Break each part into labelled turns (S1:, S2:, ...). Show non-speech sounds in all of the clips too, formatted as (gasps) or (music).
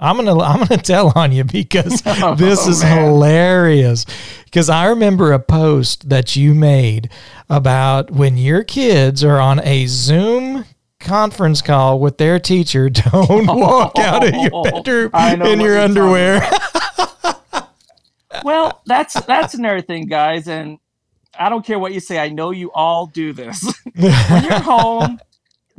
S1: I'm gonna I'm gonna (laughs) tell on you because (laughs)
S2: Oh,
S1: this is
S2: man.
S1: hilarious. Because I remember a post that you made about when your kids are on a Zoom conference call with their teacher, (laughs) don't walk out of your bedroom in your underwear.
S2: Well, that's that's another thing, guys, and I don't care what you say. I know you all do this. when you're home,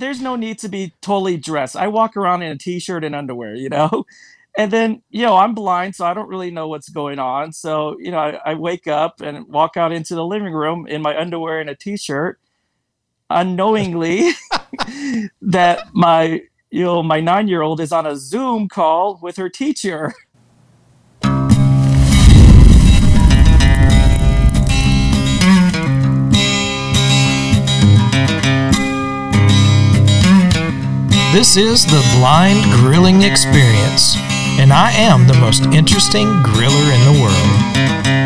S2: there's no need to be totally dressed. I walk around in a t-shirt and underwear, you know. (laughs) And then, you know, I'm blind, so I don't really know what's going on. So, you know, I, I wake up and walk out into the living room in my underwear and a t-shirt, unknowingly (laughs) that my you know my nine-year-old is on a Zoom call with her teacher. (laughs)
S1: This is the Blind Grilling Experience, and I am the most interesting griller in the world.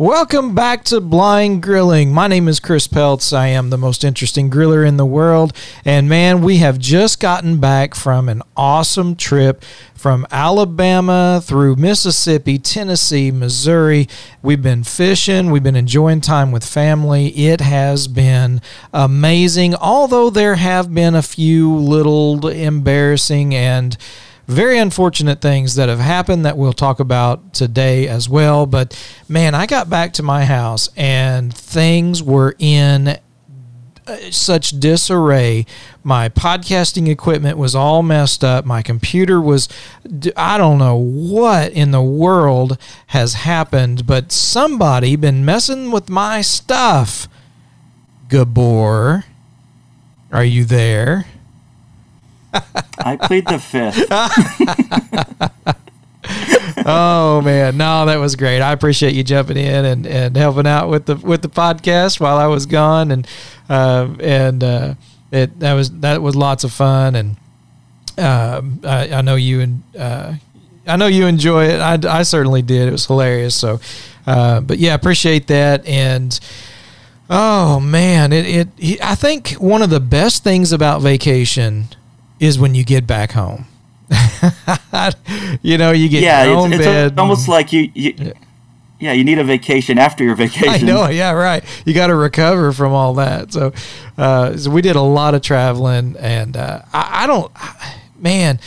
S1: Welcome back to Blind Grilling. My name is Chris Peltz. I am the most interesting griller in the world. And man, we have just gotten back from an awesome trip from Alabama through Mississippi, Tennessee, Missouri. We've been fishing, we've been enjoying time with family. It has been amazing, although there have been a few little embarrassing and very unfortunate things that have happened that we'll talk about today as well. But man, I got back to my house and things were in uh, such disarray. My podcasting equipment was all messed up. My computer was, I don't know what in the world has happened, but somebody been messing with my stuff. Gabor, are you there?
S3: I plead the fifth. (laughs)
S1: oh man, no, that was great. I appreciate you jumping in and, and helping out with the with the podcast while I was gone, and uh, and uh, it that was that was lots of fun, and um I, I know you and uh, I know you enjoy it. I, I certainly did. It was hilarious. So, uh, but yeah, appreciate that and. Oh man, it, it I think one of the best things about vacation is when you get back home. (laughs) you know, you get
S3: yeah,
S1: your own
S3: it's,
S1: bed.
S3: it's almost like you, you yeah. you need a vacation after your (laughs) vacation.
S1: I know, yeah, right. You got to recover from all that. So, uh, so we did a lot of traveling, and uh, I, I don't, man,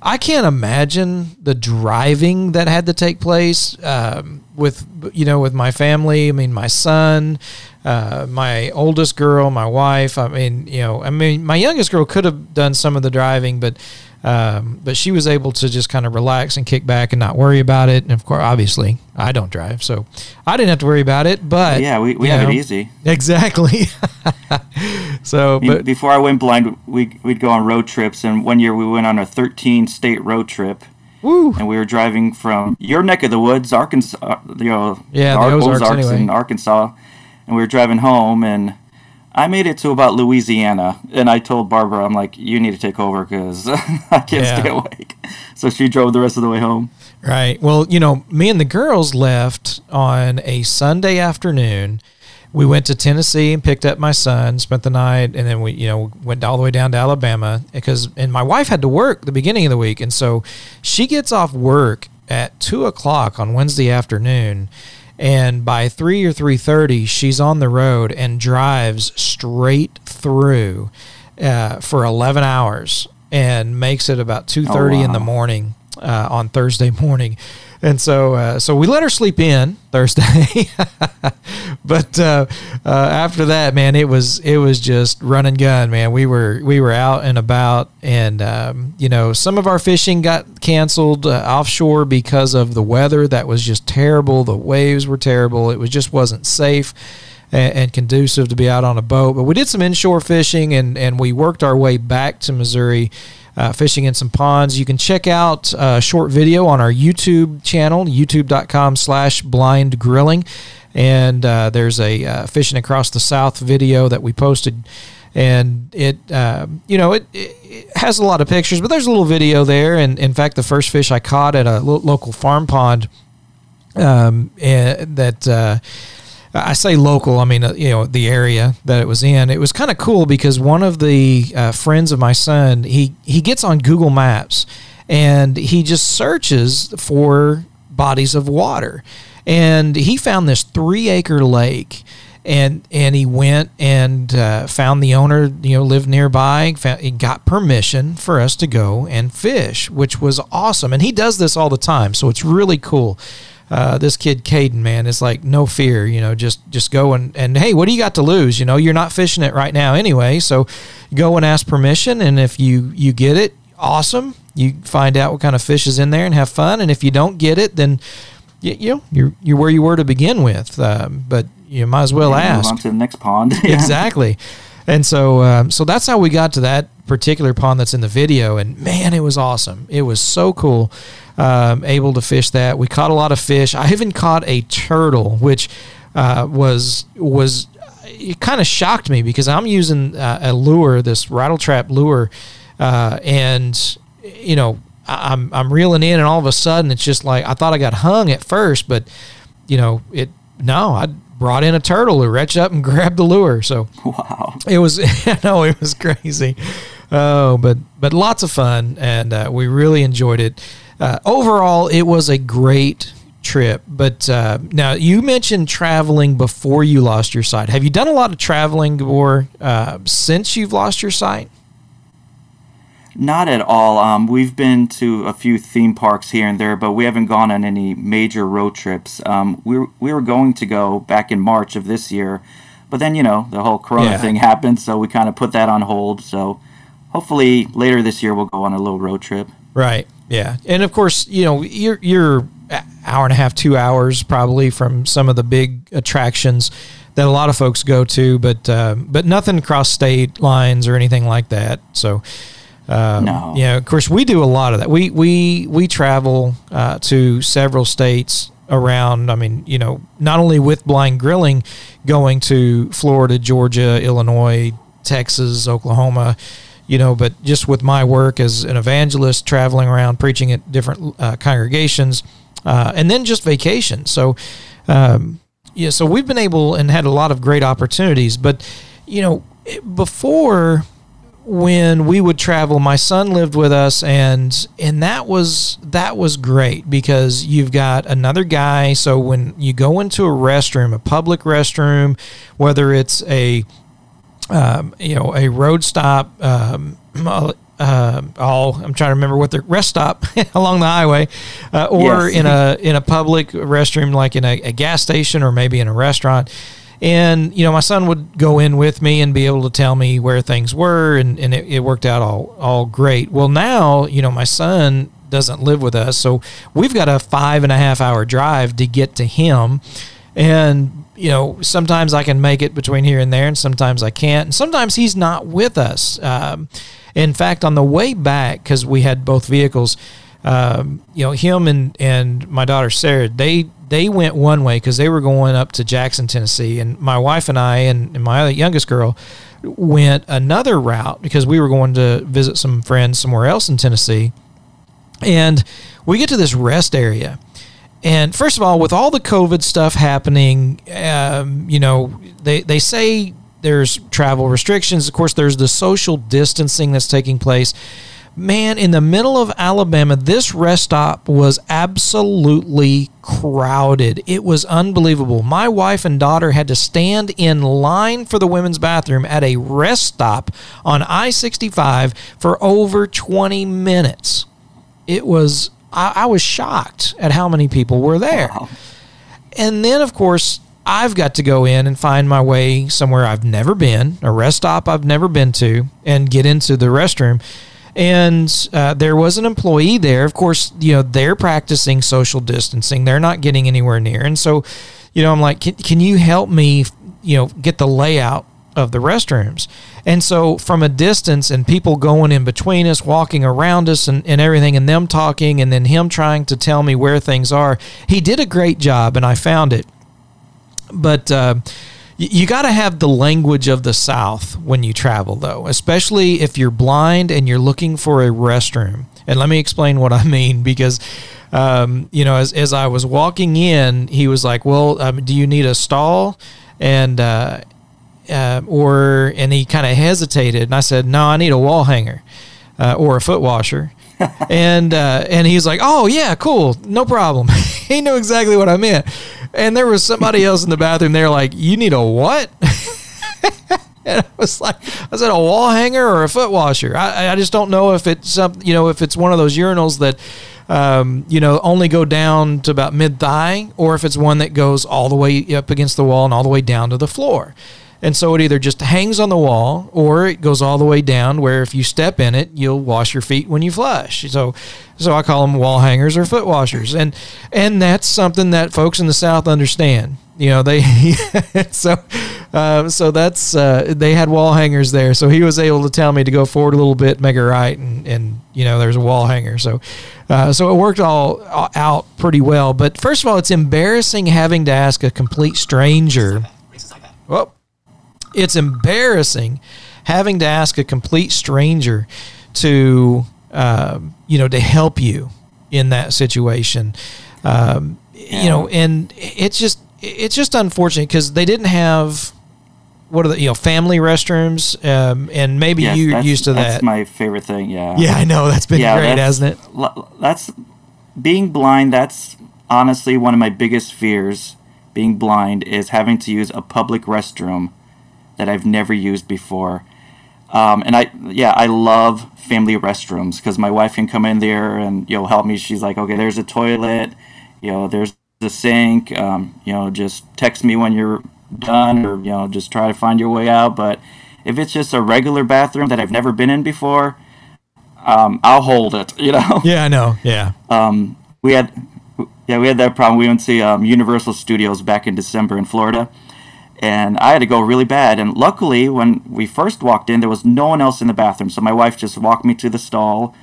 S1: I can't imagine the driving that had to take place um, with, you know, with my family. I mean, my son, uh, my oldest girl, my wife. I mean, you know, I mean, my youngest girl could have done some of the driving, but. Um, but she was able to just kind of relax and kick back and not worry about it. And of course, obviously, I don't drive, so I didn't have to worry about it. But
S3: Yeah, we, we have
S1: know,
S3: it easy.
S1: Exactly. (laughs) so, but
S3: Before I went blind, we we'd go on road trips, and one year we went on a 13 state road trip,
S1: woo,
S3: and we were driving from your neck of the woods, Arkansas, uh, you know,
S1: Yeah, the
S3: Ar-
S1: Ozarks anyway.
S3: in Arkansas, and we were driving home, and I made it to about Louisiana, and I told Barbara, I'm like, you need to take over because (laughs) I can't
S1: Yeah.
S3: stay awake. So she drove the rest of the way home.
S1: Right. Well, you know, me and the girls left on a Sunday afternoon. We went to Tennessee and picked up my son, spent the night, and then we, you know, went all the way down to Alabama because, and my wife had to work the beginning of the week, and so she gets off work at two o'clock on Wednesday afternoon, and by three or three thirty, she's on the road and drives straight through uh, for eleven hours and makes it about two thirty in the morning uh, on Thursday (laughs) morning, and so uh, so we let her sleep in Thursday, (laughs) but uh, uh, after that, man, it was it was just run and gun, man. We were we were out and about, and um, you know some of our fishing got canceled uh, offshore because of the weather that was just terrible. The waves were terrible. It was just wasn't safe and, and conducive to be out on a boat. But we did some inshore fishing, and and we worked our way back to Missouri uh, fishing in some ponds. You can check out a short video on our YouTube channel, youtube.com slash blind grilling. And uh, there's a uh, fishing across the south video that we posted and it uh, you know it, it, has a lot of pictures, but there's a little video there. And in fact, the first fish I caught at a lo- local farm pond um, that. I say local, I mean, uh, you know, the area that it was in. It was kind of cool because one of the uh, friends of my son, he, he gets on Google Maps and he just searches for bodies of water. And he found this three acre lake. And, and he went and uh, found the owner, you know, lived nearby. Found, he got permission for us to go and fish, which was awesome. And he does this all the time, so it's really cool. Uh, this kid Caden, man, is like no fear, you know, just just go and, and hey, what do you got to lose? You know, you're not fishing it right now anyway, so go and ask permission, and if you you get it, awesome. You find out what kind of fish is in there and have fun, and if you don't get it, then you, you know you're you're where you were to begin with. Um, but you might as well
S3: Yeah,
S1: ask.
S3: On to the next pond. (laughs)
S1: exactly. And so, um, so that's how we got to that particular pond that's in the video. And man, it was awesome. It was so cool. Um, able to fish that. We caught a lot of fish. I even caught a turtle, which uh, was was it kind of shocked me because I'm using uh, a lure, this rattle trap lure, uh, and you know I'm I'm reeling in, and all of a sudden it's just like I thought I got hung at first, but you know it. No, I brought in a turtle who reached up and (laughs) grabbed the lure. So
S3: Wow.
S1: it was (laughs) no, it was crazy. Oh, but but lots of fun, and uh, we really enjoyed it. Uh, overall, it was a great trip. But uh, now you mentioned traveling before you lost your sight. Have you done a lot of traveling or uh, since you've lost your sight?
S3: Not at all. Um, we've been to a few theme parks here and there, but we haven't gone on any major road trips. Um, we were, we were going to go back in March of this year, but then you know the whole Corona
S1: Yeah.
S3: thing happened, so we kind of put that on hold. So hopefully later this year we'll go on a little road trip.
S1: Right. Yeah. And of course, you know, you're you're hour and a half, two hours probably from some of the big attractions that a lot of folks go to, but uh, but nothing across state lines or anything like that. So. Um,
S3: No.
S1: Yeah, of course, we do a lot of that. We we we travel uh, to several states around. I mean, you know, not only with blind grilling, going to Florida, Georgia, Illinois, Texas, Oklahoma, you know, but just with my work as an evangelist, traveling around preaching at different uh, congregations, uh, and then just vacation. So, um, yeah, so we've been able and had a lot of great opportunities. But, you know, before when we would travel my son lived with us and and that was that was great because you've got another guy so when you go into a restroom a public restroom whether it's a um, you know a road stop um, (clears throat) uh, all I'm trying to remember what the rest stop (laughs) along the highway uh, or
S3: Yes.
S1: in a in a public restroom like in a, a gas station or maybe in a restaurant. And you know my son would go in with me and be able to tell me where things were and, and it, it worked out all all great. Well now you know my son doesn't live with us so we've got a five and a half hour drive to get to him. And you know sometimes i can make it between here and there and sometimes i can't. And sometimes he's not with us. Um, in fact on the way back because we had both vehicles um, you know him and and my daughter sarah they they went one way because they were going up to jackson tennessee. And my wife and i and, and my youngest girl went another route because we were going to visit some friends somewhere else in tennessee. And we get to this rest area and first of all, with all the COVID stuff happening, um, you know, they, they say there's travel restrictions. Of course, there's the social distancing that's taking place. Man, in the middle of Alabama, this rest stop was absolutely crowded. It was unbelievable. My wife and daughter had to stand in line for the women's bathroom at a rest stop on I 65 for over 20 minutes it was I, I was shocked at how many people were there.
S3: Wow.
S1: And then of course I've got to go in and find my way somewhere I've never been, a rest stop I've never been to, and get into the restroom. And uh, there was an employee there. Of course, you know they're practicing social distancing. They're not getting anywhere near. And so, you know, I'm like, can, can you help me? You know, get the layout of the restrooms. And so from a distance and people going in between us, walking around us and, and everything, and them talking, and then him trying to tell me where things are, he did a great job and I found it. But, uh, you got to have the language of the South when you travel, though, especially if you're blind and you're looking for a restroom. And let me explain what I (laughs) mean because, um, you know, as, as I was walking in, he was like, Well, um, do you need a stall? And, uh, uh, or, and he kind of hesitated. And I said, No, I need a wall hanger uh, or a foot washer. (laughs) and uh, and he's like, "Oh yeah, cool, no problem." (laughs) he knew exactly what I meant and there was somebody else in the bathroom. They're like, "You need a what?" (laughs) and I was like, "I said a wall hanger or a foot washer." I, I just don't know if it's some, you know, if it's one of those urinals that, um, you know, only go down to about mid thigh, or if it's one that goes all the way up against the wall and all the way down to the floor. And so it either just hangs on the wall or it goes all the way down where if you step in it, you'll wash your feet when you flush. So so I call them wall hangers or foot washers. And and that's something that folks in the South understand. You know, they (laughs) so uh, so that's uh, they had wall hangers there. So he was able to tell me to go forward a little bit, make it right, and and you know there's a wall hanger. So uh, so it worked all, all out pretty well. But first of all, it's embarrassing having to ask a complete stranger. Well, it's embarrassing having to ask a complete stranger to um, you know to help you in that situation. Um, yeah. you know and it's just it's just unfortunate because they didn't have what are the you know family restrooms um, and maybe yes, you're used to that.
S3: that's my favorite thing yeah.
S1: Yeah i know that's been yeah, great that's, hasn't it?
S3: that's being blind that's honestly one of my biggest fears being blind is having to use a public restroom that I've never used before. Um, and I, yeah, I love family restrooms because my wife can come in there and you know help me. She's like, okay, there's a toilet, you know, there's the sink. Um, you know, just text me when you're done, or you know, just try to find your way out. But if it's just a regular bathroom that I've never been in before, um, I'll hold it. (laughs) You know.
S1: Yeah, I know. Yeah.
S3: Um, we had, yeah, we had that problem. We went to um, Universal Studios back in December in Florida and I had to go really bad. And luckily, when we first walked in, there was no one else in the bathroom. So my wife just walked me to the stall,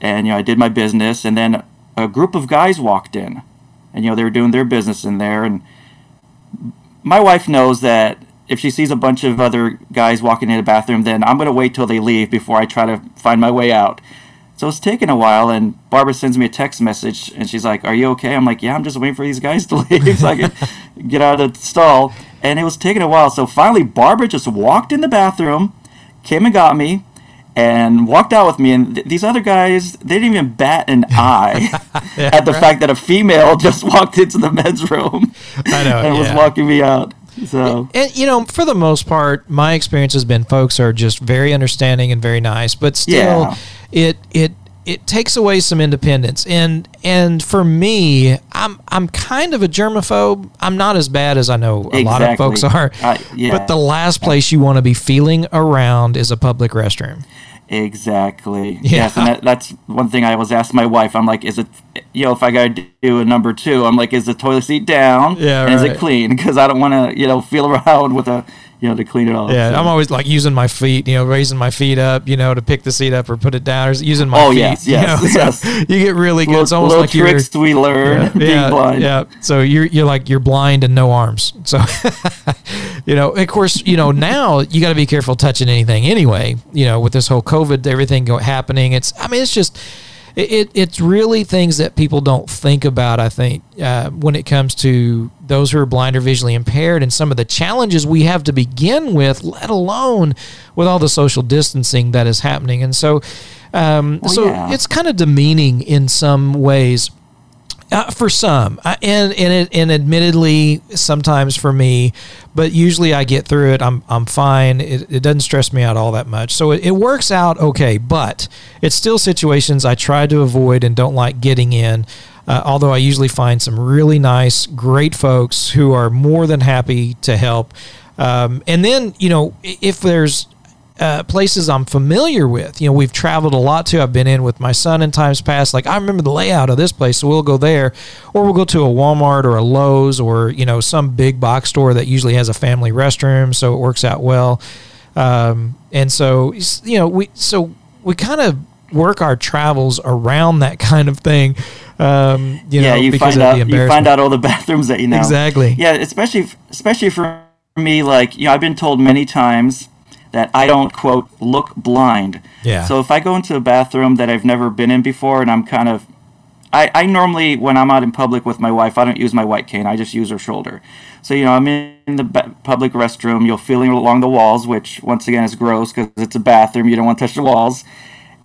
S3: and you know I did my business. And then a group of guys walked in, and you know they were doing their business in there. And my wife knows that if she sees a bunch of other guys walking in the bathroom, then I'm gonna wait till they leave before I try to find my way out. So it's taken a while, and Barbara sends me a text message, and she's like, "Are you okay?" I'm like, "Yeah, I'm just waiting for these guys to (laughs) leave so I can get out of the stall." And it was taking a while, so finally Barbara just walked in the bathroom, came and got me, and walked out with me. And th- these other guys, they didn't even bat an (laughs) eye yeah, (laughs) at the right. fact that a female (laughs) just walked into the men's room I know, and yeah. was walking me out. So,
S1: and, you know, for the most part, my experience has been folks are just very understanding and very nice, but still, yeah. it it it takes away some independence and and for me i'm i'm kind of a germaphobe i'm not as bad as i know a exactly. lot of folks are uh, yeah. but the last place you want to be feeling around is a public restroom
S3: exactly yeah. yes and that, that's one thing i was asking my wife i'm like is it you know if i gotta do a number two i'm like is the toilet seat down yeah and right. is it clean because i don't want to you know feel (laughs) around with a you know, to clean it off.
S1: Yeah, so. I'm always like using my feet, you know, raising my feet up, you know, to pick the seat up or put it down, or using my
S3: oh,
S1: feet.
S3: yes, yes,
S1: you know,
S3: yes.
S1: So (laughs) you get really good.
S3: Little,
S1: it's almost
S3: little
S1: like
S3: tricks
S1: you're,
S3: we learn
S1: yeah, (laughs)
S3: being
S1: yeah,
S3: blind.
S1: Yeah, so you're you're like you're blind and no arms. So, (laughs) you know, of course, you know now you got to be careful touching anything anyway. You know, with this whole COVID, everything go, happening. It's I mean, it's just it, it's really things that people don't think about. I think uh, when it comes to those who are blind or visually impaired, and some of the challenges we have to begin with, let alone with all the social distancing that is happening. And so, um, well, so yeah. it's kind of demeaning in some ways. Uh, for some, uh, and and and admittedly, sometimes for me, but usually I get through it. I'm I'm fine. It, it doesn't stress me out all that much. So it, it works out okay. But it's still situations I try to avoid and don't like getting in. Uh, although I usually find some really nice, great folks who are more than happy to help. Um, and then you know if there's uh, places I'm familiar with. You know, we've traveled a lot to. I've been in with my son in times past. Like I remember the layout of this place, so we'll go there, or we'll go to a Walmart or a Lowe's or you know some big box store that usually has a family restroom, so it works out well. Um, and so you know we so we kind of work our travels around that (laughs) kind of thing. Um, you
S3: yeah,
S1: know,
S3: you find out you find out all the (laughs) bathrooms that you know
S1: exactly.
S3: Yeah, especially especially for me, like you know, I've been told many times that I don't quote look blind.
S1: Yeah.
S3: So if I go into a bathroom that I've never been in before, and I'm kind of I, I normally when I'm out in public with my wife, I don't use my white cane. I just use her shoulder. So you know, I'm in the ba- public restroom. You're feeling along the walls, which once again is gross because it's a bathroom. You don't want to touch the walls.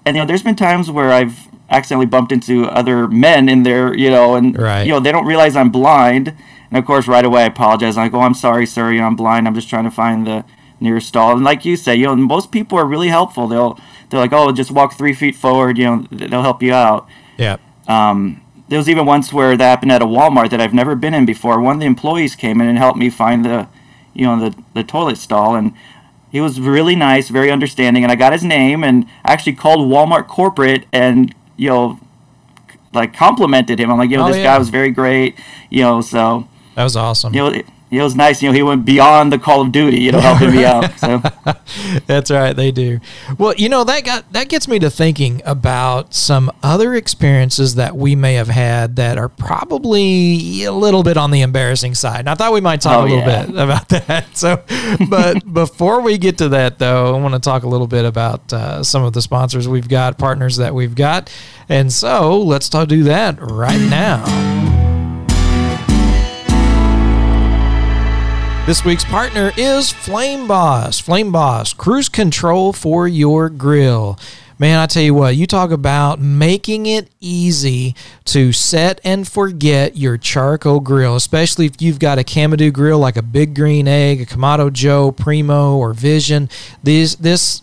S3: And you know, there's been times where I've accidentally bumped into other men in there, you know, and
S1: Right.
S3: you know they don't realize I'm blind. And of course, right away I apologize. I go, oh, I'm sorry, sir. You know, I'm blind. I'm just trying to find the nearest stall. And like you say, you know, most people are really helpful. They'll they're like, oh, just walk three feet forward. You know, they'll help you out.
S1: Yeah.
S3: Um, there was even once where that happened at a Walmart that I've never been in before. One of the employees came in and helped me find the, you know, the the toilet stall, and he was really nice, very understanding. And I got his name and actually called Walmart corporate and you know, like complimented him. I'm like, you know,
S1: Oh,
S3: this
S1: yeah.
S3: guy was very great. You know, so
S1: That was awesome.
S3: you know. It, it was nice, you know. He went beyond the Call of Duty, you know, helping me out. So, (laughs)
S1: That's right, they do. Well, you know that got that gets me to thinking about some other experiences that we may have had that are probably a little bit on the embarrassing side. And I thought we might talk
S3: Oh,
S1: a little
S3: yeah.
S1: bit about (laughs) that. So, but (laughs) before we get to that, though, I want to talk a little bit about uh, some of the sponsors we've got, partners that we've got, and so let's talk do that right now. This week's partner is Flame Boss. Flame Boss, cruise control for your grill. Man, I tell you what, you talk about making it easy to set and forget your charcoal grill, especially if you've got a Kamado grill like a Big Green Egg, a Kamado Joe, Primo, or Vision. These, this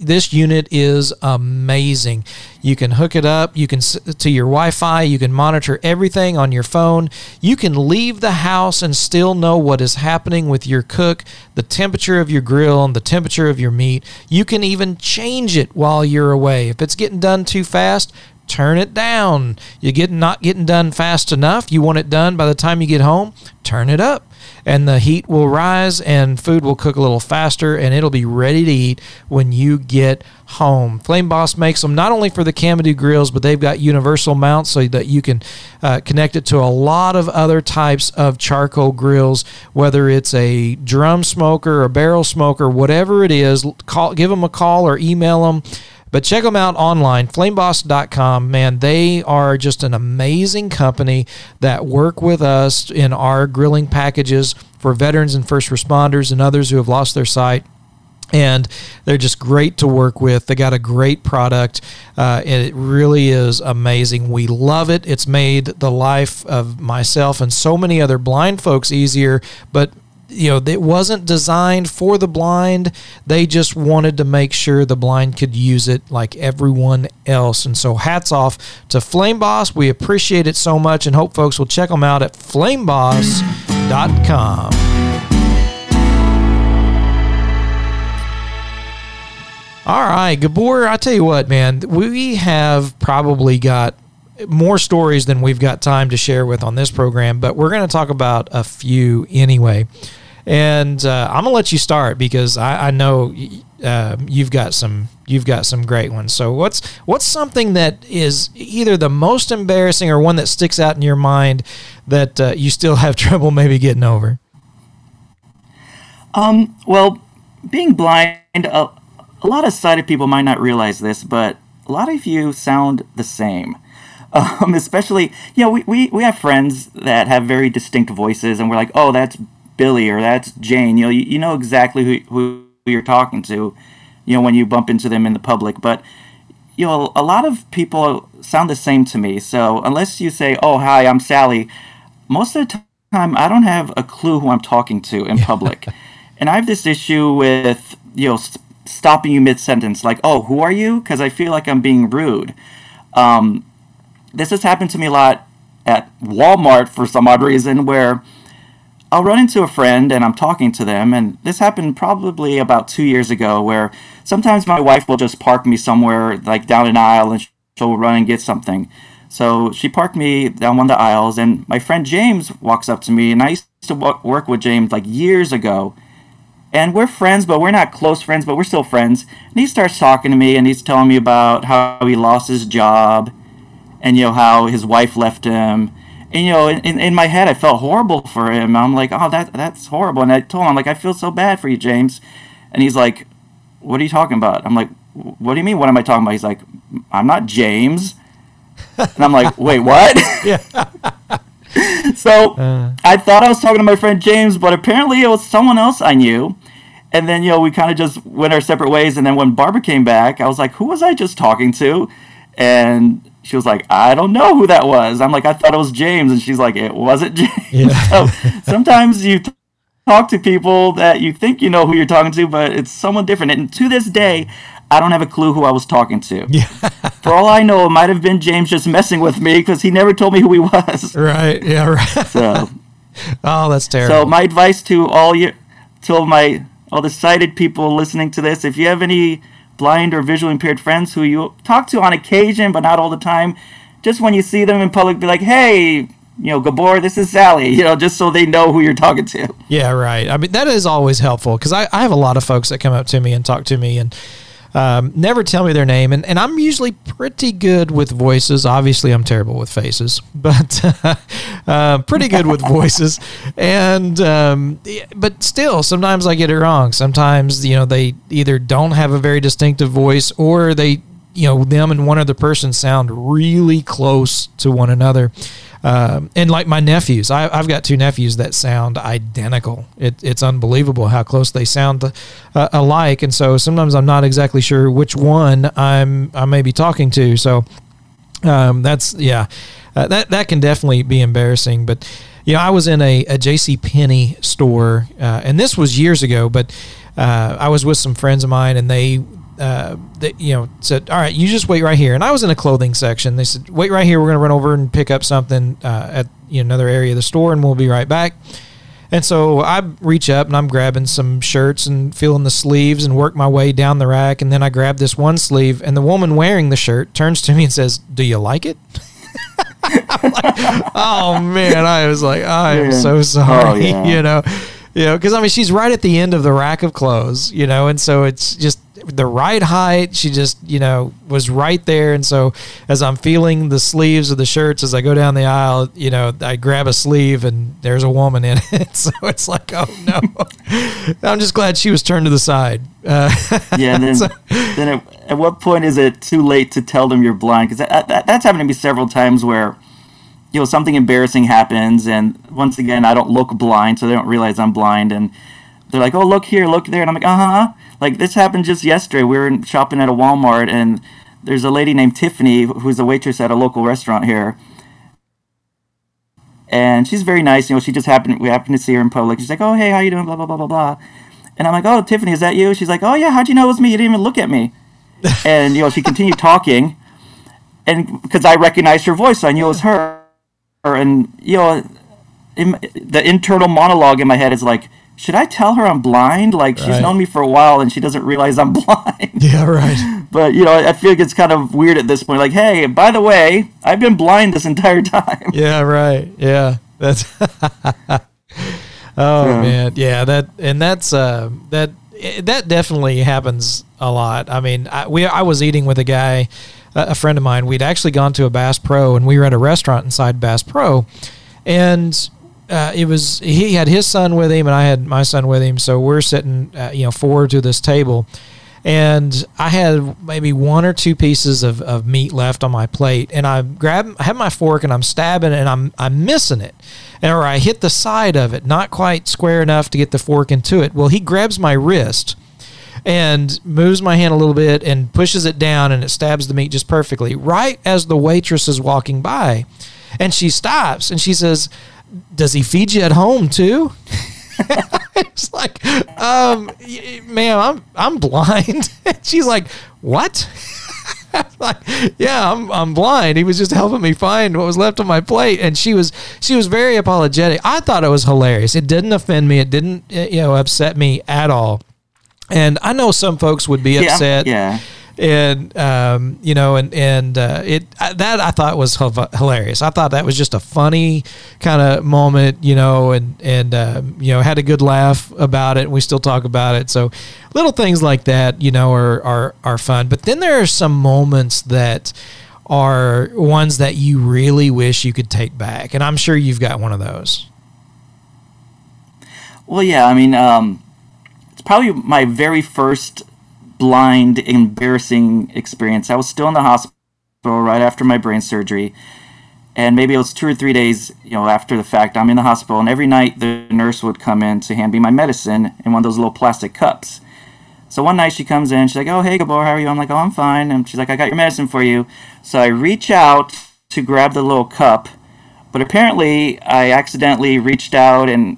S1: this unit is amazing. You can hook it up, you can to your Wi-Fi, you can monitor everything on your phone. You can leave the house and still know what is happening with your cook, the temperature of your grill, and the temperature of your meat. You can even change it while you're away. If it's getting done too fast, turn it down. You get not getting done fast enough, you want it done by the time you get home, turn it up and the heat will rise and food will cook a little faster and it'll be ready to eat when you get home. Flame Boss makes them not only for the Kamado grills, but they've got universal mounts so that you can uh, connect it to a lot of other types of charcoal grills, whether it's a drum smoker, a barrel smoker, whatever it is. Call, give them a call or email them. But check them out online, flameboss.com. Man, they are just an amazing company that work with us in our grilling packages for veterans and first responders and others who have lost their sight and they're just great to work with. They got a great product, uh, and it really is amazing. We love it. It's made the life of myself and so many other blind folks easier, but you know it wasn't designed for the blind. They just wanted to make sure the blind could use it like everyone else. And so hats off to flame boss. We appreciate it so much and hope folks will check them out at flameboss.com All right, Gabor, I tell you what, man, we have probably got more stories than we've got time to share with on this program, but we're going to talk about a few anyway. And uh, I'm gonna let you start because I, I know uh, you've got some you've got some great ones. So what's what's something that is either the most embarrassing or one that sticks out in your mind that uh, you still have (laughs) trouble maybe getting over?
S3: Um, well, being blind, a, a lot of sighted people might not realize this, but a lot of you sound the same. Um, (laughs) especially, you know, we, we, we have friends that have very distinct voices, and we're like, oh, that's Billy or that's Jane. You know, you, you know exactly who, who you're talking to, you know, when you bump into them in the public. But, you know, a lot of people sound the same to me. So unless you say, oh, hi, I'm Sally, most of the time I don't have a clue who I'm talking to in public. (laughs) and I have this issue with, you know, st- stopping you mid sentence, like, oh, who are you? Because I feel like I'm being rude. Um, this has happened to me a lot at Walmart for some odd reason where I'll run into a friend and I'm talking to them, and this happened probably about two years ago where sometimes my wife will just park me somewhere like down an aisle and she'll run and get something. So she parked me down one of the aisles, and my friend James walks up to me, and I used to work with James like years ago. And we're friends, but we're not close friends, but we're still friends. And he starts talking to me, and he's telling me about how he lost his job, and you know how his wife left him, and you know, in, in my head, I felt horrible for him. I'm like, oh, that that's horrible. And I told him, I'm like, I feel so bad for you, James. And he's like, what are you talking about? I'm like, what do you mean? What am I talking about? He's like, I'm not James. And I'm like, wait, what? (laughs)
S1: Yeah. (laughs)
S3: so uh. I thought I was talking to my friend James, but apparently it was someone else I knew. And then, you know, we kind of just went our separate ways. And then when Barbara came back, I was like, who was I just talking to? And she was like, I don't know who that was. I'm like, I thought it was James. And she's like, it wasn't James.
S1: Yeah. (laughs)
S3: so sometimes you talk to people that you think you know who you're talking to, but it's someone different. And to this day, I don't have a clue who I was talking to.
S1: Yeah.
S3: For all I know, it might have been James just messing with me because he never told me who he was.
S1: Right. Yeah. Right.
S3: So, (laughs)
S1: Oh, that's terrible.
S3: so my advice to all you, to all my all the sighted people listening to this, if you have any blind or visually impaired friends who you talk to on occasion but not all the time, just when you see them in public, be like, hey, you know, Gabor, this is Sally, (laughs) you know, just so they know who you're talking to.
S1: Yeah, right. I mean, that is always helpful because I, I have a lot of folks that come up to me and talk to me and um, never tell me their name. And, and I'm usually pretty good with voices. Obviously, I'm terrible with faces, (laughs) but uh, pretty good with voices. And, um, but still, sometimes I get it wrong. Sometimes, you know, they either don't have a very distinctive voice or they, you know, them and one other person sound really close to one another. Um, and like my nephews, I, I've got two nephews that sound identical. It, it's unbelievable how close they sound uh, alike. And so sometimes I'm not exactly sure which one I'm I may be talking to. So um, that's yeah, uh, that that can definitely be embarrassing. But you know, I was in a, a J.C. Penney store, uh, and this was years ago. But uh, I was with some friends of mine, and they uh, they, you know, said, "All right, you just wait right here." And I was in a clothing section. They said, "Wait right here. We're going to run over and pick up something uh, at you know, another area of the store, and we'll be right back." And so I reach up and I'm grabbing some shirts and feeling the sleeves and work my way down the rack. And then I grab this one sleeve, and the woman wearing the shirt turns to me and says, "Do you like it?" (laughs) I'm like, oh man, I was like, I am
S3: Yeah.
S1: so sorry,
S3: Oh, (laughs) yeah.
S1: you know, you know, because I mean, she's right at the end of the rack of clothes, you know, and so it's just the right height. She just, you know, was right there, and so as I'm feeling the sleeves of the shirts as I go down the aisle, you know, I grab a sleeve and there's a woman in (laughs) it, so it's like, oh no, (laughs) I'm just glad she was turned to the side. Uh, (laughs)
S3: Yeah, and then,
S1: So-
S3: then at, at what point is it too late to tell them you're blind? Because that, that, that's happened to me several times where, you know, something embarrassing happens, and once again, I don't look blind, so they don't realize I'm blind, and they're like, "Oh, look here, look there," and I'm like, "Uh huh." Like this happened just yesterday. We were shopping at a Walmart, and there's a lady named Tiffany who's a waitress at a local restaurant here. And she's very nice, you know. She just happened. We happened to see her in public. She's like, "Oh, hey, how you doing?" Blah blah blah blah blah. And I'm like, "Oh, Tiffany, is that you?" She's like, "Oh yeah, how'd you know it was me? You didn't even look at me." (laughs) and you know, she continued talking, and because I recognized her voice, I knew it was her. And you know, in, the internal monologue in my head is like, "Should I tell her I'm blind? Like she's known me for a while, and she doesn't realize I'm (laughs) blind."
S1: yeah, right.
S3: but you know, I feel like it's kind of weird at this point. Like, hey, by the way, I've been blind this entire (laughs) time.
S1: Yeah, right. Yeah, that's. (laughs) oh
S3: Yeah.
S1: man, yeah. That and that's uh, that eh, that definitely happens a lot. I mean, I, we I was eating with a guy, a friend of mine. We'd actually gone to a Bass Pro, and we were at a restaurant inside Bass Pro, and. Uh, it was he had his son with him and I had my son with him, so we're sitting, uh, you know, forward to this table, and I had maybe one or two pieces of, of meat left on my plate, and I grab, I have my fork and I'm stabbing and I'm I'm missing it, and or I hit the side of it, not quite square enough to get the fork into it. Well, he grabs my wrist and moves my hand a little bit and pushes it down and it stabs the meat just perfectly right as the waitress is walking by, and she stops and she says, "Does he feed you at home too?" (laughs) it's like, um, ma'am, I'm I'm blind. (laughs) She's like, what? (laughs) like, yeah, I'm I'm blind. He was just helping me find what was left on my plate, and she was she was very apologetic. I thought it was hilarious. It didn't offend me. It didn't uh, you know upset me at all. And I know some folks would be upset
S3: yeah.
S1: and um, you know, and and uh, it uh, that I thought was hilarious. I thought that was just a funny kind of moment, you know, and and um, you know had a good laugh about it. and We still talk about it. So little things like that, you know, are are are fun. But then there are some moments that are ones that you really wish you could take back? And I'm sure you've got one of those.
S3: Well, yeah, I mean, um, probably my very first blind, embarrassing experience. I was still in the hospital right after my brain surgery, and maybe it was two or three days, you know, after the fact. I'm in the hospital, and every night the nurse would come in to hand me my medicine in one of those little plastic cups. So one night she comes in, she's like, "Oh, hey, Gabor, how are you?" I'm like, "Oh, I'm fine." And she's like, "I got your medicine for you." So I reach out to grab the little cup, but apparently I accidentally reached out and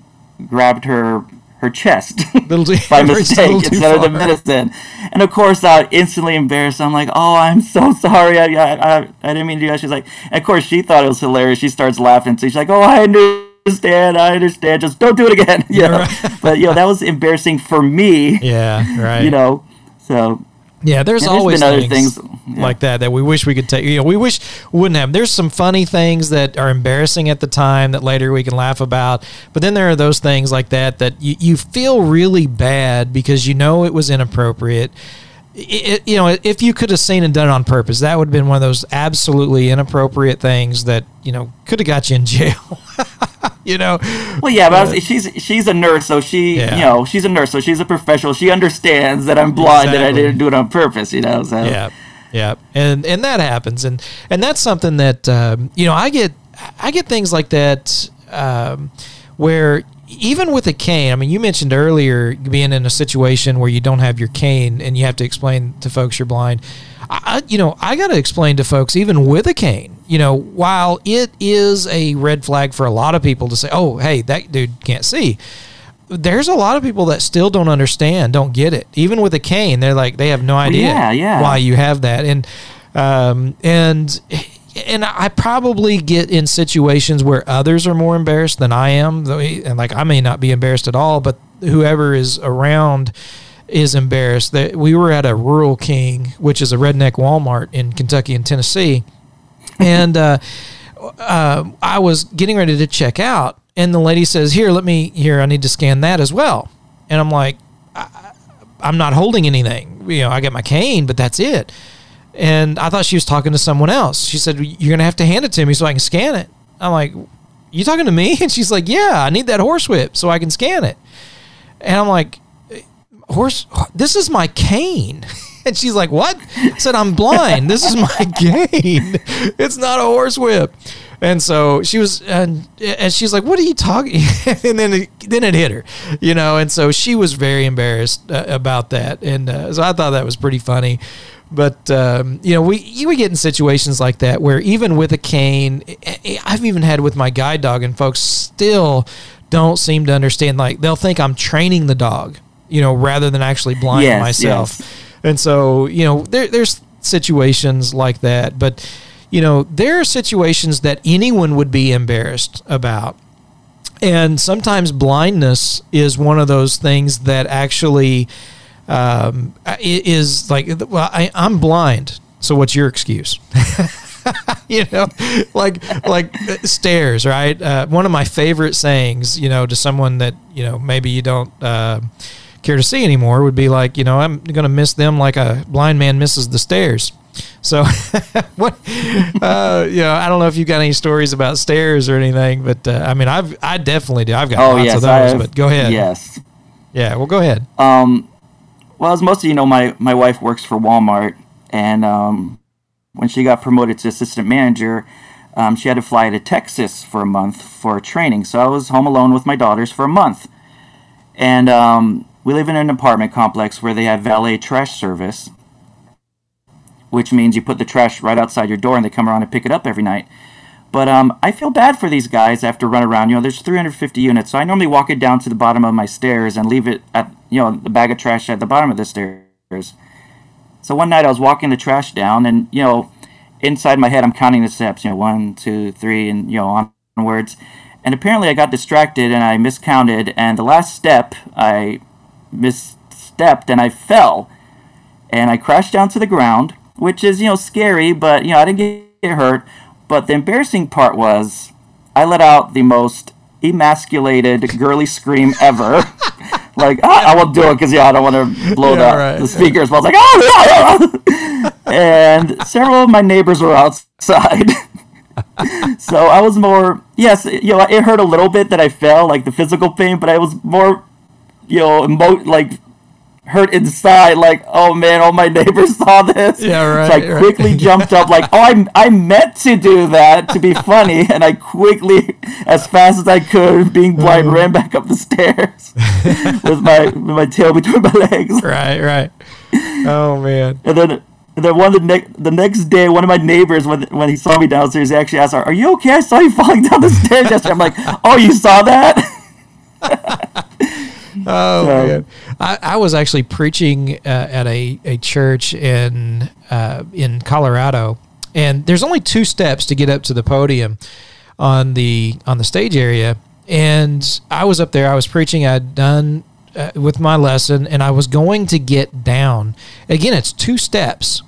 S3: grabbed her her chest (laughs) by mistake instead of the medicine. And of course, I instantly embarrassed. I'm like, "Oh, I'm so (laughs) sorry. I, I, I, I didn't mean to do that." She's like, of course, she thought it was hilarious. She starts laughing. So she's like, "Oh, I understand. I understand. Just don't do it again." (laughs) Know? Right. but you know, that was embarrassing for me.
S1: Yeah, right.
S3: You know, so
S1: yeah, there's, yeah, there's always things, things yeah. like that that we wish we could take. You know, we wish wouldn't have. There's some funny things that are embarrassing at the time that later we can laugh about. But then there are those things like that that you, you feel really bad because you know it was inappropriate. It, you know, if you could have seen and done it on purpose, that would have been one of those absolutely inappropriate things that you know could have got you in jail. (laughs) you know.
S3: Well, yeah, but was, she's she's a nurse, so she yeah. you know she's a nurse, so she's a professional. She understands that I'm blind exactly. and I didn't do it on purpose. You know, so
S1: yeah, yeah, and and that happens, and and that's something that um, you know I get I get things like that um, where even with a cane, I mean, you mentioned earlier being in a situation where you don't have your cane and you have to explain to folks you're blind. I, you know, I got to explain to folks, even with a cane, you know, while it is a red flag for a lot of people to say, oh, hey, that dude can't see, there's a lot of people that still don't understand, don't get it. Even with a cane, they're like, they have no idea
S3: well, yeah, yeah.
S1: why you have that. And, um, and, and I probably get in situations where others are more embarrassed than I am, and like I may not be embarrassed at all, but whoever is around is embarrassed that we were at a Rural King, which is a redneck Walmart in Kentucky and Tennessee, and uh, uh, I was getting ready to check out, and the lady says, "Here, let me here. I need to scan that as well." And I'm like, I, "I'm not holding anything. You know, I got my cane, but that's it." And I thought she was talking to someone else. She said, "You're gonna have to hand it to me so I can scan it." I'm like, "You talking to me?" (laughs) And she's like, "Yeah, I need that horsewhip so I can scan it." And I'm like, horse this is my cane (laughs) and she's like what I said i'm blind this is my (laughs) cane it's not a horse whip and so she was and, and she's like what are you talking and then it, then it hit her you know and so she was very embarrassed uh, about that and uh, so i thought that was pretty funny but um, you know we you get in situations like that where even with a cane i've even had with my guide dog and folks still don't seem to understand like they'll think i'm training the dog you know, rather than actually blind yes, myself. Yes. And so, you know, there, there's situations like that, but you know, there are situations that anyone would be embarrassed about. And sometimes blindness is one of those things that actually um, is like, well, I, I'm blind. So what's your excuse? (laughs) you know, like like uh, stairs, right? Uh, one of my favorite sayings, you know, to someone that you know maybe you don't uh, care to see anymore would be like, you know, I'm going to miss them like a blind man misses the stairs. So, (laughs) what? Uh, you know, I don't know if you've got any stories about stairs or anything, but uh, I mean, I've I definitely do. I've got oh, lots yes, of those. Have, but go ahead.
S3: Yes.
S1: Yeah. Well, go ahead.
S3: Um, well, as most of you know, my my wife works for Walmart, and um, when she got promoted to assistant manager, um, she had to fly to Texas for a month for training. So I was home alone with my daughters for a month, and um, we live in an apartment complex where they have valet trash service, which means you put the trash right outside your door and they come around and pick it up every night. But um, I feel bad for these guys after run around. You know, there's 350 units, so I normally walk it down to the bottom of my stairs and leave it at, you know, the bag of trash at the bottom of the stairs. So one night I was walking the trash down, and you know, inside my head I'm counting the steps. You know, one, two, three, and you know, onwards. And apparently I got distracted and I miscounted, and the last step I misstepped and I fell. And I crashed down to the ground, which is, you know, scary, but, you know, I didn't get hurt. But the embarrassing part was I let out the most emasculated girly scream ever. (laughs) like ah, I won't do it because yeah, I don't want to blow
S1: Yeah,
S3: the,
S1: right,
S3: the speakers. But I was like, oh, yeah, yeah. and several of my neighbors were outside. (laughs) so I was more yes, you know, it hurt a little bit that I fell, like the physical pain, but I was more, you know, emo- like hurt inside, like oh man, all my (laughs) neighbors saw this.
S1: Yeah, right,
S3: So I
S1: right.
S3: quickly jumped up, like oh, I I meant to do that to be funny, and I quickly, as fast as I could, being blind, uh-huh. ran back up the stairs (laughs) with my with my tail between my legs.
S1: right, right. Oh man.
S3: And then, and then one of the next the next day, one of my neighbors, when when he saw me downstairs, he actually asked, "Are you okay? I saw you (laughs) falling down the stairs yesterday." I'm like, "Oh, you saw that?"
S1: Oh
S3: So-
S1: man, I, I was actually preaching uh, at a, a church in uh, in Colorado, and there's only two steps to get up to the podium on the on the stage area. And I was up there. I was preaching. I'd done uh, with my lesson, and I was going to get down. Again, it's two steps.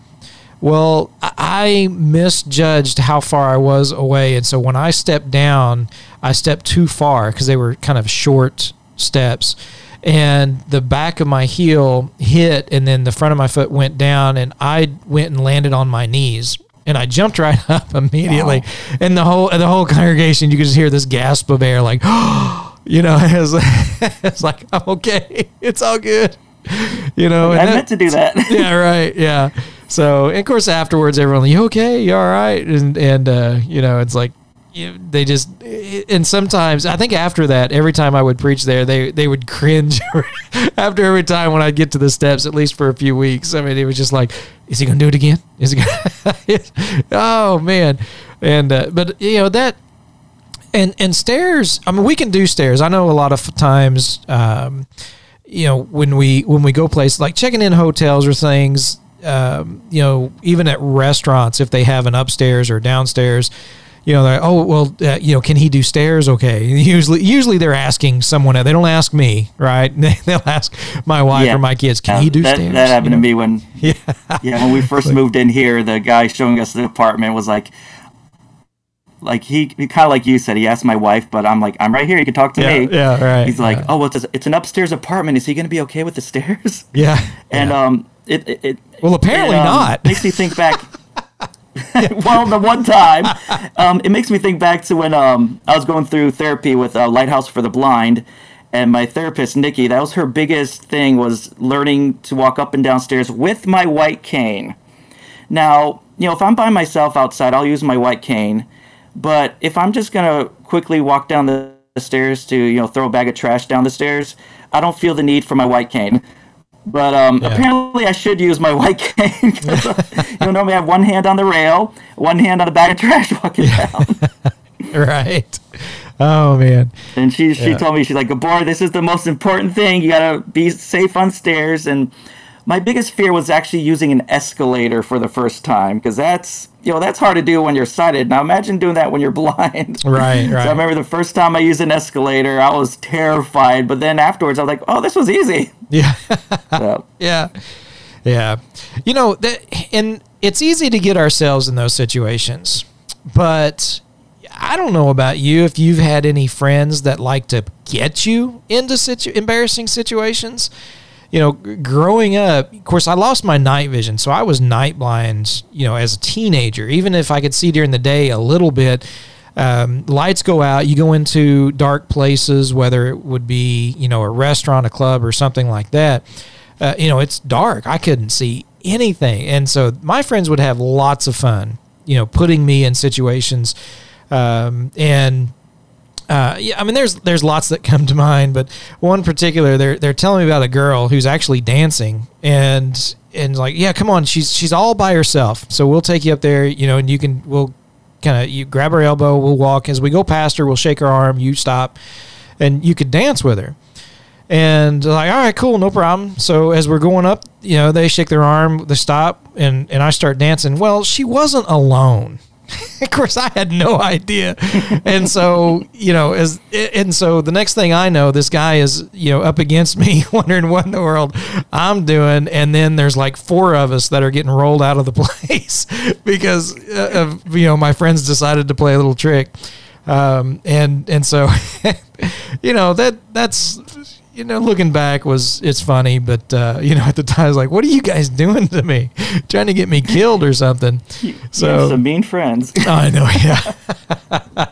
S1: Well, I I misjudged how far I was away, and so when I stepped down, I stepped too far because they were kind of short steps, and the back of my heel hit, and then the front of my foot went down, and I went and landed on my knees. And I jumped (laughs) right up immediately, and the whole the whole congregation, you could just hear this gasp of air, like, (gasps) you know, (laughs) it's, it's like I'm okay, (laughs) it's all good, you know. and
S3: I meant to do that.
S1: yeah, right. Yeah. So, and of course, afterwards, everyone, you okay? You all right? And and uh, you know, it's like they just and sometimes I think after that, every time I would preach there, they they would (laughs) cringe after every time when I'd get to the steps, at least for a few weeks. I mean, it was just like, is he gonna do it again? Is he gonna? (laughs) oh man, and uh, but you know that and and stairs i mean we can do stairs i know a lot of times um, you know when we when we go places like checking in hotels or things um, you know even at restaurants if they have an upstairs or downstairs you know they're oh well uh, you know can he do stairs okay (laughs) usually usually they're asking someone they don't ask me right (laughs) they'll ask my wife
S3: Yeah.
S1: or my kids can
S3: Yeah,
S1: he do
S3: that,
S1: stairs
S3: That happened
S1: You
S3: to me when (laughs)
S1: Yeah.
S3: yeah when we first moved in here. The guy showing us the apartment was like, like he, he kind of like you said. He asked my wife, but I'm like, I'm right here. You can talk to
S1: yeah,
S3: me.
S1: yeah right
S3: He's like,
S1: yeah.
S3: oh, well, it's, it's an upstairs apartment. Is he going to be okay with the stairs?
S1: yeah
S3: And
S1: yeah.
S3: um, it, it, it
S1: Well, apparently
S3: it, um,
S1: not.
S3: Makes me think back. (laughs) well, the one time, um, it makes me think back to when um, I was going through therapy with uh, Lighthouse for the Blind, and my therapist Nikki. That was her biggest thing was learning to walk up and down stairs with my white cane. Now, you know, if I'm by myself outside, I'll use my white cane. But if I'm just gonna quickly walk down the stairs to, you know, throw a bag of trash down the stairs, I don't feel the need for my white cane. But um,
S1: Yeah.
S3: apparently, I should use my white cane. (laughs) you know, normally I have one hand on the rail, one hand on the bag of trash walking down. (laughs)
S1: right oh man
S3: And she she
S1: Yeah.
S3: told me she's like, Gabor, this is the most important thing. You gotta be safe on stairs. And my biggest fear was actually using an escalator for the first time because that's you know that's hard to do when you're sighted. Now imagine doing that when you're (laughs) blind.
S1: Right,
S3: So I remember the first time I used an escalator, I was terrified. But then afterwards, I was like, oh, this was easy. (laughs)
S1: yeah
S3: So,
S1: yeah yeah you know that and it's easy to get ourselves in those situations but i don't know about you if you've had any friends that like to get you into situ- embarrassing situations you know growing up of course i lost my night vision. So i was night blind you know as a teenager. Even if i could see during the day a little bit um, lights go out. You go into dark places whether it would be you know a restaurant a club or something like that uh, you know it's dark. I couldn't see anything. And so my friends would have lots of fun you know putting me in situations um, and uh, yeah, I mean, there's there's lots that come to mind, but one particular, they're they're telling me about a girl who's actually dancing, and and like, yeah, come on, she's she's all by herself, so we'll take you up there, you know, and you can we'll kind of you grab her elbow, we'll walk as we go past her, we'll shake her arm, you stop, and you could dance with her. And like, all right, cool, no problem. So as we're going up, you know, they shake their arm, they stop, and and I start dancing. Well, she wasn't alone. (laughs) of course, I had no idea, (laughs) and so you know, as and so the next thing I know, this guy is you know up against me, (laughs) wondering what in the world I'm doing, and then there's like four of us that are getting rolled out of the place because uh, of you know my friends decided to play a little trick, um, and and so you know that that's you know, looking back was it's funny, but uh, (laughs) you know, at the time I was like, "What are you guys doing to me? (laughs) Trying to get me killed or something?"
S3: So some mean friends. (laughs)
S1: I know, yeah,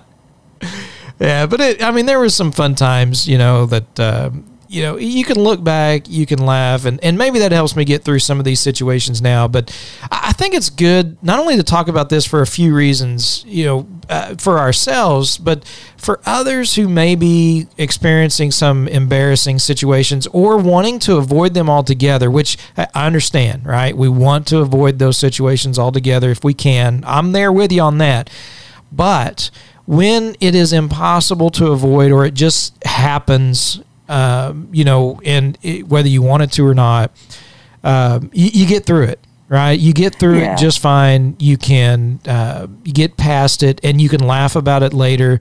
S1: yeah. But it, I mean, there was some fun times, you know, that uh, you know, you can look back, you can laugh, and, and maybe that helps me get through some of these situations now. But I think it's good not only to talk about this for a few reasons, you know, uh, for ourselves, but for others who may be experiencing some embarrassing situations or wanting to avoid them altogether, which I understand, right? We want to avoid those situations altogether if we can. I'm there with you on that. But when it is impossible to avoid or it just happens um, you know, and it, whether you wanted to or not, um, you, you, get through it, right? You get through yeah. it just fine. You can uh, you get past it, and you can laugh about it later.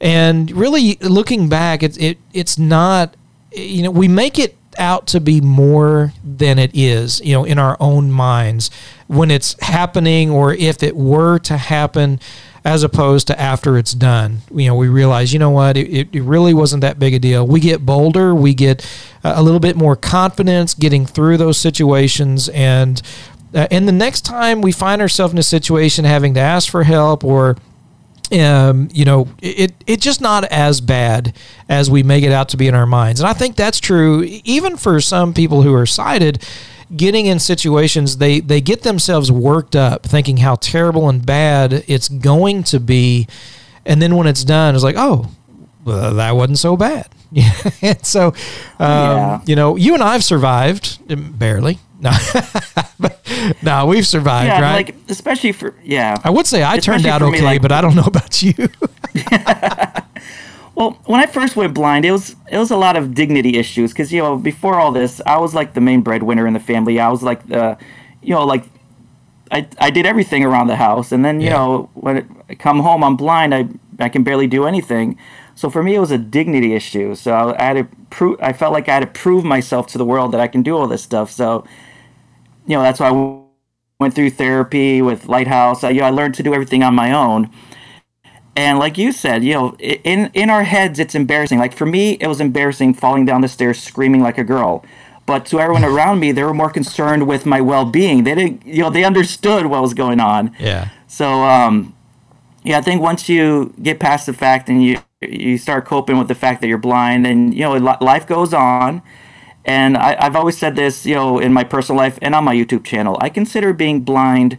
S1: And really, looking back, it's it it's not, you know, we make it out to be more than it is, you know, in our own minds when it's happening, or if it were to happen as opposed to after it's done. You know, we realize, you know what, it, it really wasn't that big a deal. We get bolder, we get a little bit more confidence getting through those situations, and uh, and the next time we find ourselves in a situation having to ask for help or um, you know, it it's just not as bad as we make it out to be in our minds, and I think that's true even for some people who are sighted getting in situations they they get themselves worked up thinking how terrible and bad it's going to be and then when it's done it's like oh well, that wasn't so bad (laughs) and so um, yeah. you know you and i've survived um, barely (laughs) no, no, we've survived,
S3: yeah,
S1: right?
S3: Like especially for yeah.
S1: I would say I especially turned out okay, me, like, but I don't know about you. (laughs)
S3: Well, when I first went blind, it was it was a lot of dignity issues because you know before all this, I was like the main breadwinner in the family. I was like the, you know, like I I did everything around the house, and then you yeah. know when it, I come home, I'm blind. I I can barely do anything. So for me, it was a dignity issue. So I had to prove. I felt like I had to prove myself to the world that I can do all this stuff. So, you know, that's why I went through therapy with Lighthouse. I, you know, I learned to do everything on my own. And like you said, you know, in in our heads, it's embarrassing. Like for me, it was embarrassing falling down the stairs screaming like a girl. But to everyone around me, they were more concerned with my well-being. They didn't, you know, they understood what was going on.
S1: Yeah.
S3: So, um, yeah, I think once you get past the fact and you you start coping with the fact that you're blind, and you know, life goes on. And I, I've always said this, you know, in my personal life and on my YouTube channel. I consider being blind.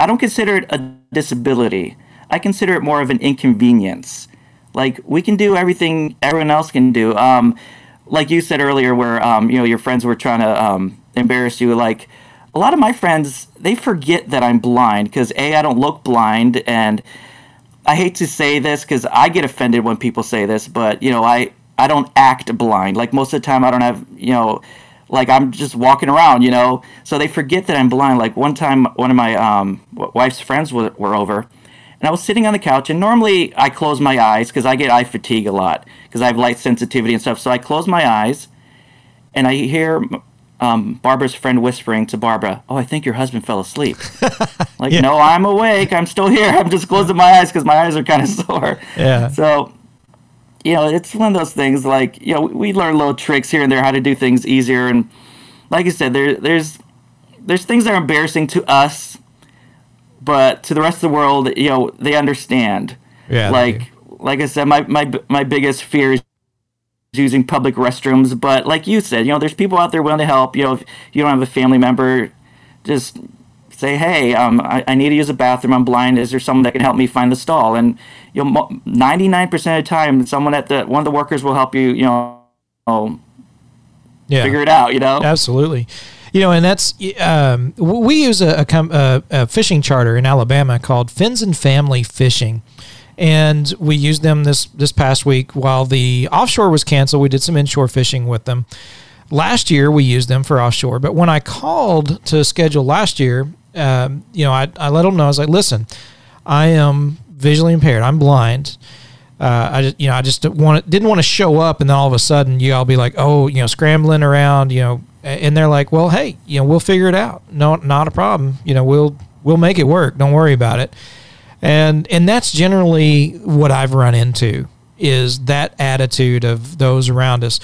S3: I don't consider it a disability. I consider it more of an inconvenience. Like we can do everything everyone else can do. Um, like you said earlier, where um, you know your friends were trying to um, embarrass you. Like a lot of my friends, they forget that I'm blind because a I don't look blind, and I hate to say this because I get offended when people say this, but you know I I don't act blind. Like most of the time, I don't have you know like I'm just walking around, you know. So they forget that I'm blind. Like one time, one of my um, wife's friends were, were over, and I was sitting on the couch, and normally I close my eyes because I get eye fatigue a lot because I have light sensitivity and stuff. So I close my eyes, and I hear um, Barbara's friend whispering to Barbara, "Oh, I think your husband fell asleep." (laughs) like, yeah. no, I'm awake. I'm still here. I'm just closing my eyes because my eyes are kind of (laughs) sore.
S1: Yeah.
S3: So, you know, it's one of those things. Like, you know, we learn little tricks here and there how to do things easier, and like I said, there, there's there's things that are embarrassing to us but to the rest of the world, you know, they understand.
S1: Yeah.
S3: Like like I said, my my my biggest fear is using public restrooms. But like you said, you know, there's people out there willing to help. You know, if you don't have a family member, just say, hey, um, I, I need to use a bathroom. I'm blind. Is there someone that can help me find the stall? And you know, 99% of the time, someone at the one of the workers will help you. You know, yeah. figure it out. You know,
S1: absolutely. You know, and that's um, we use a, a, a, fishing charter in Alabama called Fins and Family Fishing, and we used them this this past week while the offshore was canceled. We did some inshore fishing with them. Last year we used them for offshore, but when I called to schedule last year, um, you know, I, I let them know I was like, listen, I am visually impaired. I'm blind. Uh, I just, you know, I just didn't want to show up and then all of a sudden you all be like, oh, you know, scrambling around, you know, and they're like, well, hey, you know, we'll figure it out. No, not a problem. You know, we'll we'll make it work. Don't worry about it. And and that's generally what I've run into is that attitude of those around us.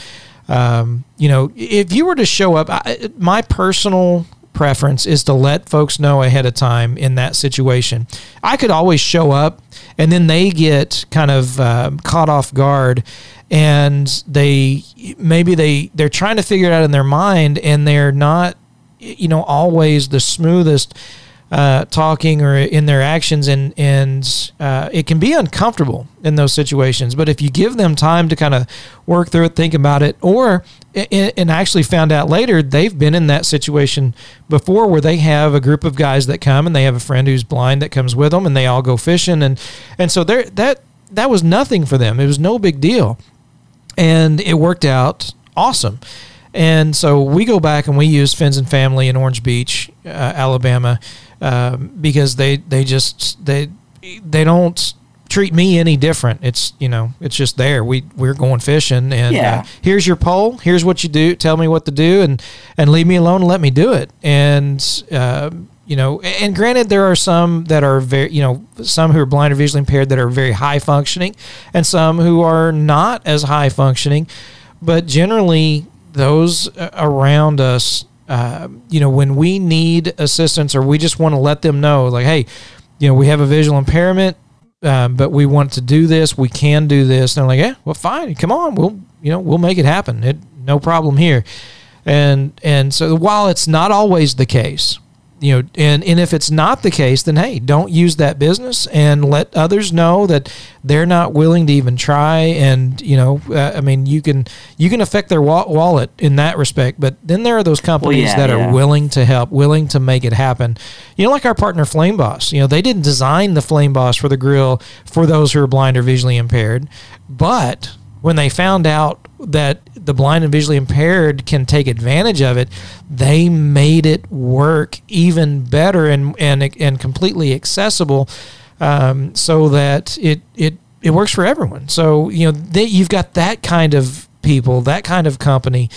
S1: um, you know, if you were to show up, I, my personal preference is to let folks know ahead of time in that situation. I could always show up and then they get kind of uh, caught off guard and they maybe they they're trying to figure it out in their mind and they're not you know always the smoothest uh, talking or in their actions, and and uh, it can be uncomfortable in those situations. But if you give them time to kind of work through it, think about it, or and actually found out later they've been in that situation before where they have a group of guys that come and they have a friend who's blind that comes with them and they all go fishing and and so there that that was nothing for them. It was no big deal, and it worked out awesome. And so we go back and we use Fins and Family in Orange Beach, uh, Alabama, um, because they they just they they don't treat me any different. It's you know it's just there. We we're going fishing and uh, yeah. uh, here's your pole. Here's what you do. Tell me what to do and and leave me alone and let me do it. And uh, you know, and granted, there are some that are very, you know, some who are blind or visually impaired that are very high functioning, and some who are not as high functioning. But generally, those uh, around us uh, you know, when we need assistance or we just want to let them know, like, hey, you know, we have a visual impairment, uh, but we want to do this. We can do this. And they're like, yeah, well, fine, come on, we'll, you know, we'll make it happen. It, no problem here. And and so while it's not always the case, you know, and, and if it's not the case, then hey, don't use that business and let others know that they're not willing to even try. And you know, uh, I mean, you can you can affect their wa- wallet in that respect. But then there are those companies well, yeah, that yeah. are willing to help, willing to make it happen. You know, like our partner Flame Boss. You know, they didn't design the Flame Boss for the grill for those who are blind or visually impaired, but when they found out that the blind and visually impaired can take advantage of it, they made it work even better and and and completely accessible, um, so that it it it works for everyone. So you know they, you've got that kind of people, that kind of company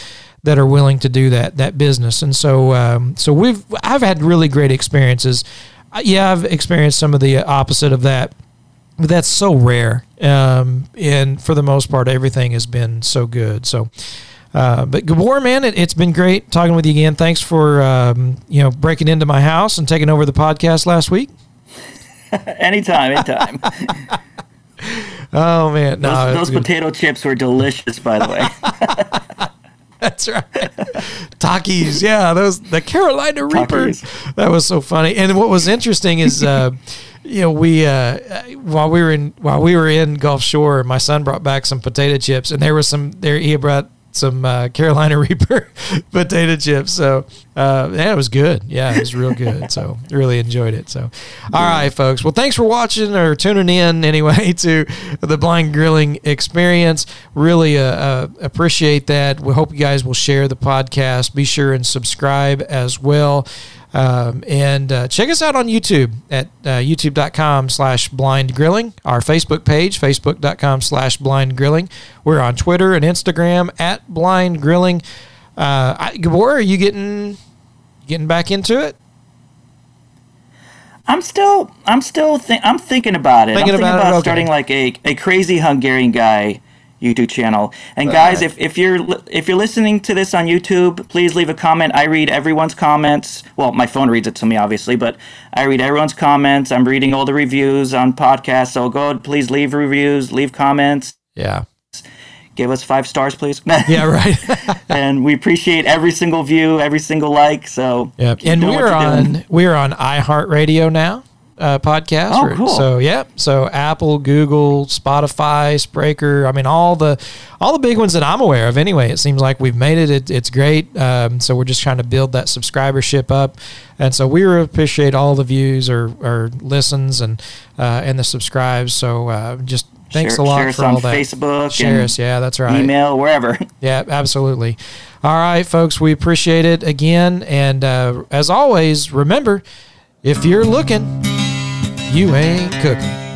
S1: that are willing to do that that business, and so um, so we've I've had really great experiences. Uh, yeah, I've experienced some of the opposite of that that's so rare. Um, and for the most part, everything has been so good. So, uh, but Gabor, man, it, has been great talking with you again. Thanks for um, you know breaking into my house and taking over the podcast last week. (laughs)
S3: anytime, anytime. (laughs)
S1: oh man,
S3: no, those, those potato chips were delicious, by the way. (laughs)
S1: That's right. Takis, yeah, those the Carolina Reaper. That was so funny. And what was interesting is uh, you know, we uh, while we were in while we were in Gulf Shore, my son brought back some potato chips, and there was some there. He brought some uh, Carolina (laughs) Reaper potato chips. So uh, yeah, it was good. Yeah, it was real good. So really enjoyed it. So all right, folks. Well, thanks for watching or tuning in anyway (laughs) to the blind grilling experience. Really uh, uh, appreciate that. We hope you guys will share the podcast. Be sure and subscribe as well. Um, and uh, check us out on YouTube at uh, youtube.com slash blind grilling, our Facebook page, facebook.com slash blind grilling. We're on Twitter and Instagram at blind grilling. Uh, I, Gabor, are you getting getting back into it?
S3: I'm still, I'm still, I'm thinking about it. Thinking I'm thinking about, about okay. starting like a, a crazy Hungarian guy YouTube channel. And guys, if, if you're if you're listening to this on YouTube, please leave a comment. I read everyone's comments. Well, my phone reads it to me, obviously, but I read everyone's comments. I'm reading all the reviews on podcasts. So go, please leave reviews, leave comments.
S1: Yeah.
S3: Give us five stars, please. (laughs)
S1: yeah, right. (laughs) (laughs)
S3: and we appreciate every single view, every single like. So
S1: yeah, and we're on we're on iHeartRadio now uh, podcast.
S3: Oh, cool.
S1: So yeah, so Apple, Google, Spotify, Spreaker. I mean, all the all the big ones that I'm aware of. Anyway, it seems like we've made it. it it's great. Um, so we're just trying to build that subscribership up, and so we appreciate all the views or, or listens and uh, and the subscribes. So uh, just thanks
S3: share,
S1: a lot
S3: share
S1: for all
S3: that. Facebook,
S1: share us. Yeah, that's right.
S3: Email wherever. (laughs)
S1: Yeah, absolutely. All right, folks, we appreciate it again, and uh, as always, remember if you're looking you ain't cooking.